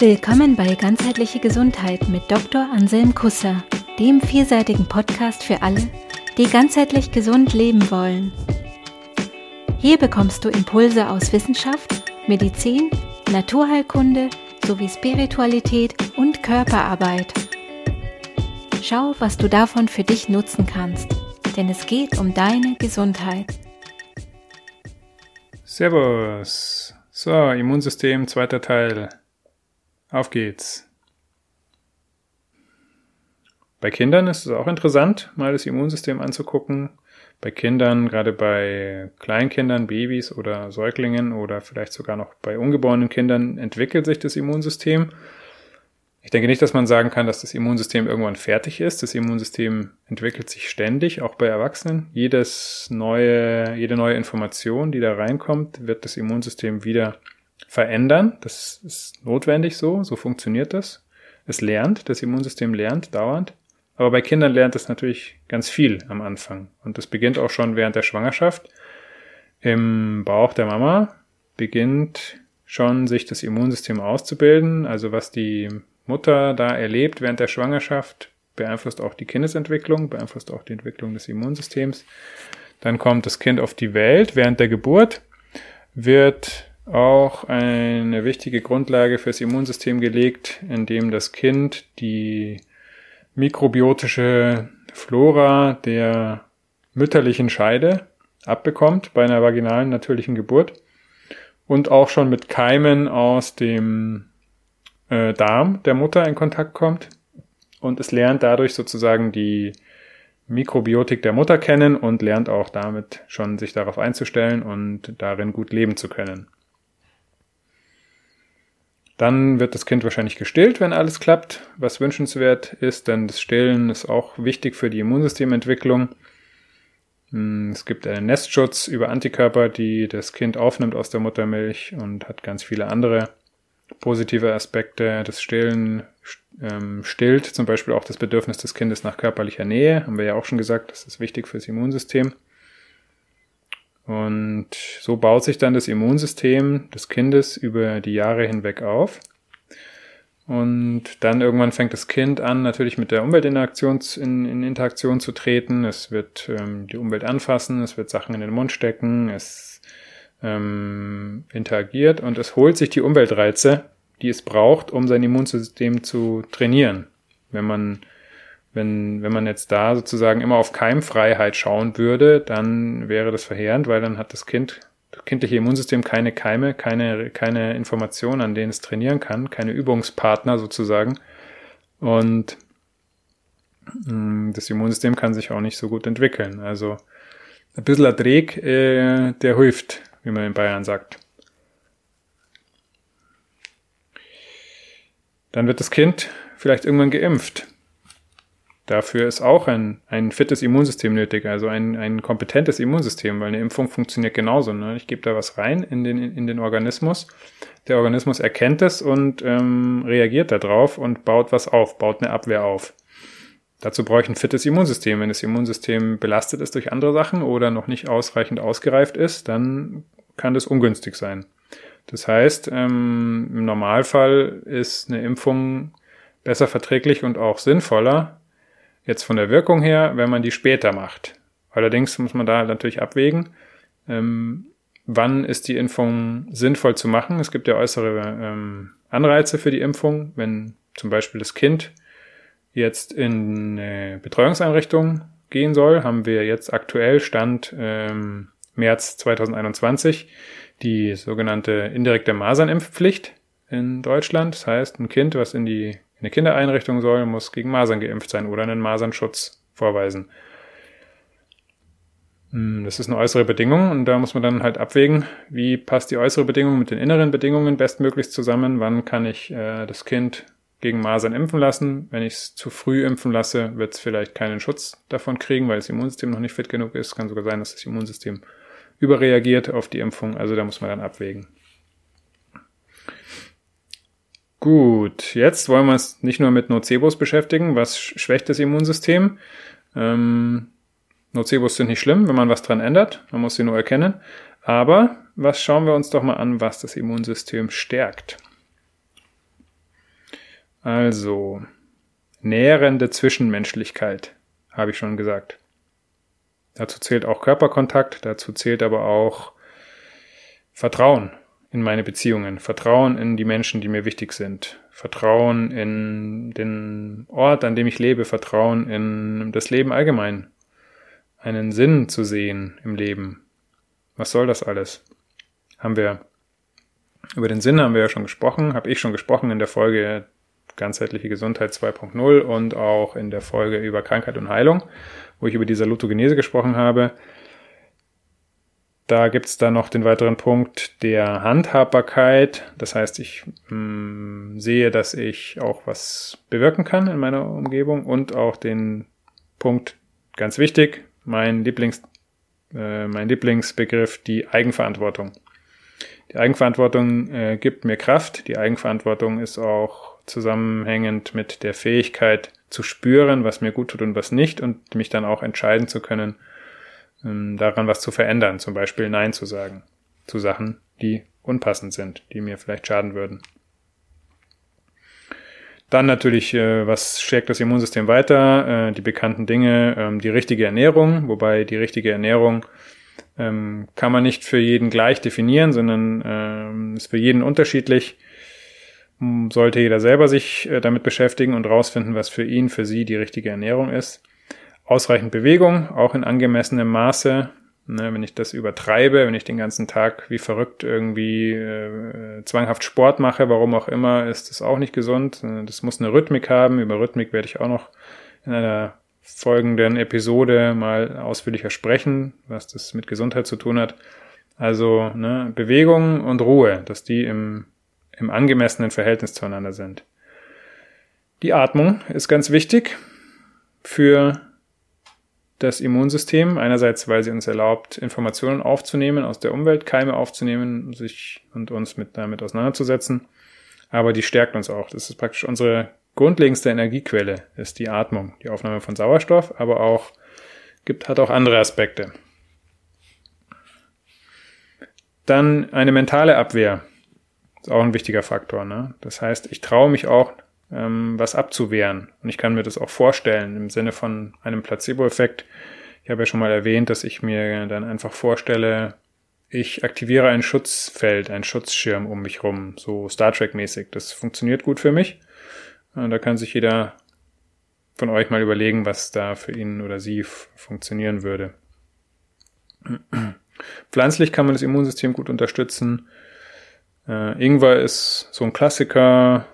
Willkommen bei Ganzheitliche Gesundheit mit Dr. Anselm Kusser, dem vielseitigen Podcast für alle, die ganzheitlich gesund leben wollen. Hier bekommst du Impulse aus Wissenschaft, Medizin, Naturheilkunde sowie Spiritualität und Körperarbeit. Schau, was du davon für dich nutzen kannst, denn es geht um deine Gesundheit. Servus. So, Immunsystem, zweiter Teil. Auf geht's. Bei Kindern ist es auch interessant, mal das Immunsystem anzugucken. Bei Kindern, gerade bei Kleinkindern, Babys oder Säuglingen oder vielleicht sogar noch bei ungeborenen Kindern entwickelt sich das Immunsystem. Ich denke nicht, dass man sagen kann, dass das Immunsystem irgendwann fertig ist. Das Immunsystem entwickelt sich ständig, auch bei Erwachsenen. Jedes neue, jede neue Information, die da reinkommt, wird das Immunsystem wieder verändern. Das ist notwendig so, so funktioniert das. Es lernt, das Immunsystem lernt dauernd. Aber bei Kindern lernt es natürlich ganz viel am Anfang. Und das beginnt auch schon während der Schwangerschaft. Im Bauch der Mama beginnt schon sich das Immunsystem auszubilden, also was die Mutter da erlebt während der Schwangerschaft, beeinflusst auch die Kindesentwicklung, beeinflusst auch die Entwicklung des Immunsystems. Dann kommt das Kind auf die Welt. Während der Geburt wird auch eine wichtige Grundlage fürs Immunsystem gelegt, indem das Kind die mikrobiotische Flora der mütterlichen Scheide abbekommt bei einer vaginalen natürlichen Geburt und auch schon mit Keimen aus dem äh, Darm der Mutter in Kontakt kommt und es lernt dadurch sozusagen die Mikrobiotik der Mutter kennen und lernt auch damit schon sich darauf einzustellen und darin gut leben zu können. Dann wird das Kind wahrscheinlich gestillt, wenn alles klappt, was wünschenswert ist, denn das Stillen ist auch wichtig für die Immunsystementwicklung. Hm, es gibt einen Nestschutz über Antikörper, die das Kind aufnimmt aus der Muttermilch und hat ganz viele andere positive Aspekte. Das Stillen ähm, stillt zum Beispiel auch das Bedürfnis des Kindes nach körperlicher Nähe. Haben wir ja auch schon gesagt, das ist wichtig fürs Immunsystem. Und so baut sich dann das Immunsystem des Kindes über die Jahre hinweg auf. Und dann irgendwann fängt das Kind an, natürlich mit der Umweltinteraktion in, in Interaktion zu treten. Es wird ähm, die Umwelt anfassen, es wird Sachen in den Mund stecken, es ähm, interagiert und es holt sich die Umweltreize, die es braucht, um sein Immunsystem zu trainieren. Wenn man, wenn, wenn man jetzt da sozusagen immer auf Keimfreiheit schauen würde, dann wäre das verheerend, weil dann hat das Kind, das kindliche Immunsystem keine Keime, keine, keine Informationen, an denen es trainieren kann, keine Übungspartner sozusagen. Und mh, das Immunsystem kann sich auch nicht so gut entwickeln. Also ein bisschen Erträg, äh, der hilft wie man in Bayern sagt. Dann wird das Kind vielleicht irgendwann geimpft. Dafür ist auch ein, ein fittes Immunsystem nötig, also ein, ein kompetentes Immunsystem, weil eine Impfung funktioniert genauso. Ne? Ich gebe da was rein in den, in den Organismus. Der Organismus erkennt es und ähm, reagiert darauf und baut was auf, baut eine Abwehr auf. Dazu brauche ich ein fittes Immunsystem. Wenn das Immunsystem belastet ist durch andere Sachen oder noch nicht ausreichend ausgereift ist, dann kann das ungünstig sein. Das heißt, ähm, im Normalfall ist eine Impfung besser verträglich und auch sinnvoller, jetzt von der Wirkung her, wenn man die später macht. Allerdings muss man da natürlich abwägen, ähm, wann ist die Impfung sinnvoll zu machen. Es gibt ja äußere ähm, Anreize für die Impfung, wenn zum Beispiel das Kind jetzt in eine Betreuungseinrichtung gehen soll, haben wir jetzt aktuell Stand ähm, März 2021 die sogenannte indirekte Masernimpfpflicht in Deutschland. Das heißt, ein Kind, was in die eine Kindereinrichtung soll, muss gegen Masern geimpft sein oder einen Masernschutz vorweisen. Hm, das ist eine äußere Bedingung und da muss man dann halt abwägen, wie passt die äußere Bedingung mit den inneren Bedingungen bestmöglichst zusammen, wann kann ich äh, das Kind gegen Masern impfen lassen. Wenn ich es zu früh impfen lasse, wird es vielleicht keinen Schutz davon kriegen, weil das Immunsystem noch nicht fit genug ist. Kann sogar sein, dass das Immunsystem überreagiert auf die Impfung. Also da muss man dann abwägen. Gut, jetzt wollen wir uns nicht nur mit Nocebos beschäftigen. Was schwächt das Immunsystem? Ähm, Nocebos sind nicht schlimm, wenn man was dran ändert. Man muss sie nur erkennen. Aber was schauen wir uns doch mal an, was das Immunsystem stärkt? Also, nährende Zwischenmenschlichkeit, habe ich schon gesagt. Dazu zählt auch Körperkontakt, dazu zählt aber auch Vertrauen in meine Beziehungen, Vertrauen in die Menschen, die mir wichtig sind, Vertrauen in den Ort, an dem ich lebe, Vertrauen in das Leben allgemein, einen Sinn zu sehen im Leben. Was soll das alles? Haben wir über den Sinn haben wir ja schon gesprochen, habe ich schon gesprochen in der Folge ganzheitliche Gesundheit 2.0 und auch in der Folge über Krankheit und Heilung, wo ich über die Salutogenese gesprochen habe. Da gibt's da noch den weiteren Punkt der Handhabbarkeit. Das heißt, ich mh, mm, sehe, dass ich auch was bewirken kann in meiner Umgebung und auch den Punkt, ganz wichtig, mein Lieblings, äh, mein Lieblingsbegriff, die Eigenverantwortung. Die Eigenverantwortung äh, gibt mir Kraft. Die Eigenverantwortung ist auch zusammenhängend mit der Fähigkeit zu spüren, was mir gut tut und was nicht und mich dann auch entscheiden zu können, daran was zu verändern, zum Beispiel Nein zu sagen zu Sachen, die unpassend sind, die mir vielleicht schaden würden. Dann natürlich, äh, was stärkt das Immunsystem weiter? Äh, die bekannten Dinge, ähm, die richtige Ernährung, wobei die richtige Ernährung ähm, kann man nicht für jeden gleich definieren, sondern ähm, ist für jeden unterschiedlich. Sollte jeder selber sich äh, damit beschäftigen und rausfinden, was für ihn, für sie die richtige Ernährung ist. Ausreichend Bewegung, auch in angemessenem Maße. Ne, wenn ich das übertreibe, wenn ich den ganzen Tag wie verrückt irgendwie äh, zwanghaft Sport mache, warum auch immer, ist das auch nicht gesund. Das muss eine Rhythmik haben. Über Rhythmik werde ich auch noch in einer folgenden Episode mal ausführlicher sprechen, was das mit Gesundheit zu tun hat. Also ne, Bewegung und Ruhe, dass die im, im angemessenen Verhältnis zueinander sind. Die Atmung ist ganz wichtig für das Immunsystem. Einerseits, weil sie uns erlaubt, Informationen aufzunehmen aus der Umwelt, Keime aufzunehmen, sich und uns mit damit auseinanderzusetzen. Aber die stärkt uns auch. Das ist praktisch unsere grundlegendste Energiequelle ist die Atmung, die Aufnahme von Sauerstoff, aber auch gibt, hat auch andere Aspekte. Dann eine mentale Abwehr. Ist auch ein wichtiger Faktor. Ne? Das heißt, ich traue mich auch, ähm, was abzuwehren. Und ich kann mir das auch vorstellen im Sinne von einem Placebo-Effekt. Ich habe ja schon mal erwähnt, dass ich mir dann einfach vorstelle, ich aktiviere ein Schutzfeld, ein Schutzschirm um mich rum, so Star Trek-mäßig. Das funktioniert gut für mich. Da kann sich jeder von euch mal überlegen, was da für ihn oder sie funktionieren würde. Pflanzlich kann man das Immunsystem gut unterstützen. Äh, Ingwer ist so ein Klassiker.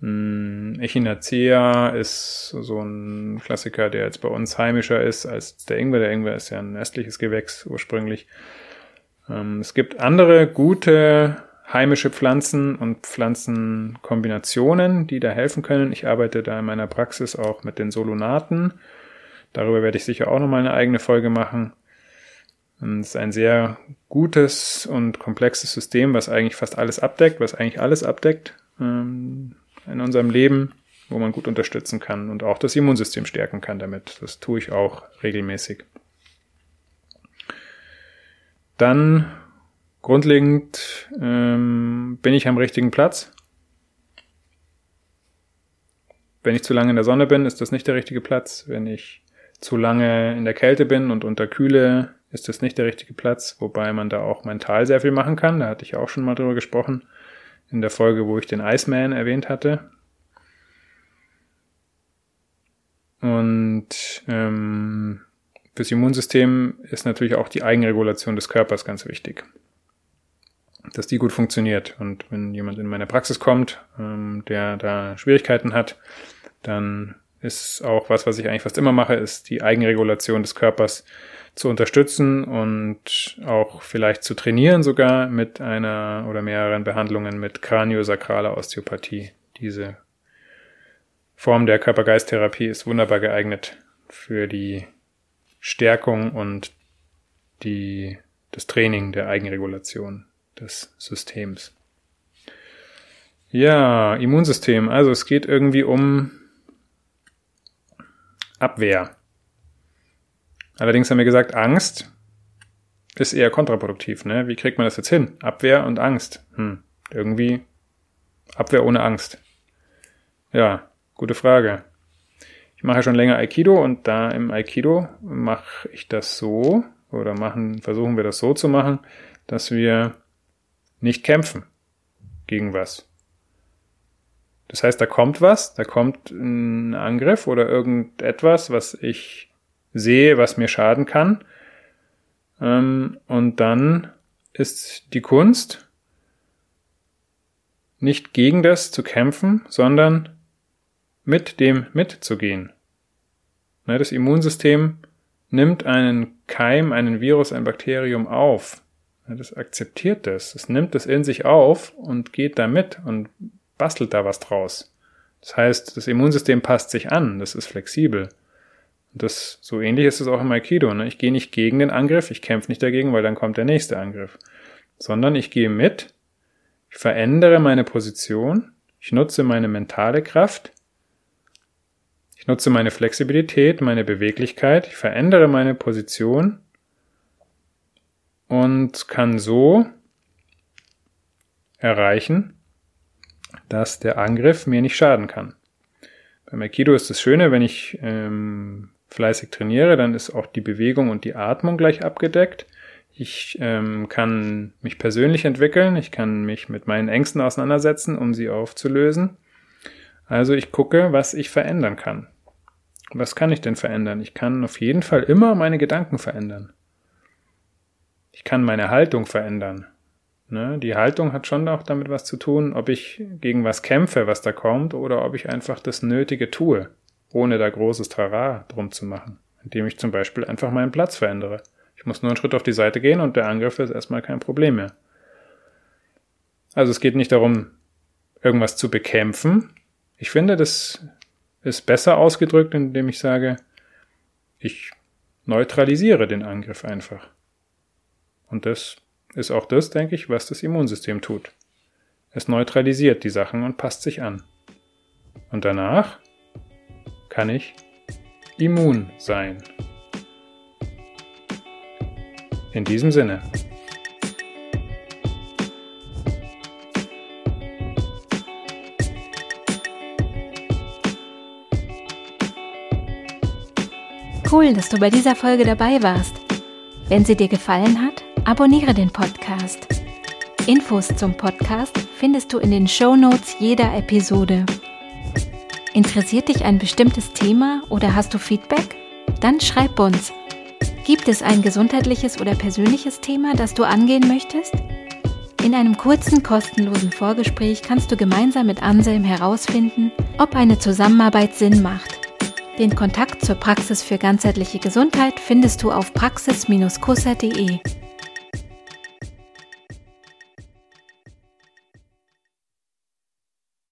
Hm, Echinacea ist so ein Klassiker, der jetzt bei uns heimischer ist als der Ingwer. Der Ingwer ist ja ein östliches Gewächs ursprünglich. Ähm, es gibt andere gute heimische Pflanzen und Pflanzenkombinationen, die da helfen können. Ich arbeite da in meiner Praxis auch mit den Solunaten. Darüber werde ich sicher auch nochmal eine eigene Folge machen. Es ist ein sehr gutes und komplexes System, was eigentlich fast alles abdeckt, was eigentlich alles abdeckt ähm, in unserem Leben, wo man gut unterstützen kann und auch das Immunsystem stärken kann damit. Das tue ich auch regelmäßig. Dann Grundlegend ähm, bin ich am richtigen Platz. Wenn ich zu lange in der Sonne bin, ist das nicht der richtige Platz. Wenn ich zu lange in der Kälte bin und unterkühle, ist das nicht der richtige Platz, wobei man da auch mental sehr viel machen kann. Da hatte ich auch schon mal drüber gesprochen in der Folge, wo ich den Iceman erwähnt hatte. Und ähm, fürs Immunsystem ist natürlich auch die Eigenregulation des Körpers ganz wichtig dass die gut funktioniert. Und wenn jemand in meine Praxis kommt, ähm, der da Schwierigkeiten hat, dann ist auch was, was ich eigentlich fast immer mache, ist die Eigenregulation des Körpers zu unterstützen und auch vielleicht zu trainieren sogar mit einer oder mehreren Behandlungen mit kraniosakraler Osteopathie. Diese Form der Körpergeisttherapie ist wunderbar geeignet für die Stärkung und die, das Training der Eigenregulation des Systems. Ja, Immunsystem. Also es geht irgendwie um Abwehr. Allerdings haben wir gesagt, Angst ist eher kontraproduktiv. Ne? Wie kriegt man das jetzt hin? Abwehr und Angst. Hm, irgendwie Abwehr ohne Angst. Ja, gute Frage. Ich mache schon länger Aikido und da im Aikido mache ich das so oder machen, versuchen wir das so zu machen, dass wir nicht kämpfen gegen was. Das heißt, da kommt was, da kommt ein Angriff oder irgendetwas, was ich sehe, was mir schaden kann. Ähm, und dann ist die Kunst, nicht gegen das zu kämpfen, sondern mit dem mitzugehen. Ne, das Immunsystem nimmt einen Keim, einen Virus, ein Bakterium auf. Das akzeptiert das. Es nimmt es in sich auf und geht da mit und bastelt da was draus. Das heißt, das Immunsystem passt sich an, das ist flexibel. Und das, so ähnlich ist es auch im Aikido. Ne? Ich gehe nicht gegen den Angriff, ich kämpfe nicht dagegen, weil dann kommt der nächste Angriff. Sondern ich gehe mit, ich verändere meine Position, ich nutze meine mentale Kraft, ich nutze meine Flexibilität, meine Beweglichkeit, ich verändere meine Position und kann so erreichen, dass der Angriff mir nicht schaden kann. Beim Aikido ist das Schöne, wenn ich ähm, fleißig trainiere, dann ist auch die Bewegung und die Atmung gleich abgedeckt. Ich ähm, kann mich persönlich entwickeln, ich kann mich mit meinen Ängsten auseinandersetzen, um sie aufzulösen. Also ich gucke, was ich verändern kann. Was kann ich denn verändern? Ich kann auf jeden Fall immer meine Gedanken verändern. Ich kann meine Haltung verändern. Ne? Die Haltung hat schon auch damit was zu tun, ob ich gegen was kämpfe, was da kommt, oder ob ich einfach das Nötige tue, ohne da großes Trara drum zu machen, indem ich zum Beispiel einfach meinen Platz verändere. Ich muss nur einen Schritt auf die Seite gehen und der Angriff ist erstmal kein Problem mehr. Also es geht nicht darum, irgendwas zu bekämpfen. Ich finde, das ist besser ausgedrückt, indem ich sage, ich neutralisiere den Angriff einfach. Und das ist auch das, denke ich, was das Immunsystem tut. Es neutralisiert die Sachen und passt sich an. Und danach kann ich immun sein. In diesem Sinne. Cool, dass du bei dieser Folge dabei warst. Wenn sie dir gefallen hat, Abonniere den Podcast. Infos zum Podcast findest du in den Show Notes jeder Episode. Interessiert dich ein bestimmtes Thema oder hast du Feedback? Dann schreib uns. Gibt es ein gesundheitliches oder persönliches Thema, das du angehen möchtest? In einem kurzen, kostenlosen Vorgespräch kannst du gemeinsam mit Anselm herausfinden, ob eine Zusammenarbeit Sinn macht. Den Kontakt zur Praxis für ganzheitliche Gesundheit findest du auf praxis-kusser.de.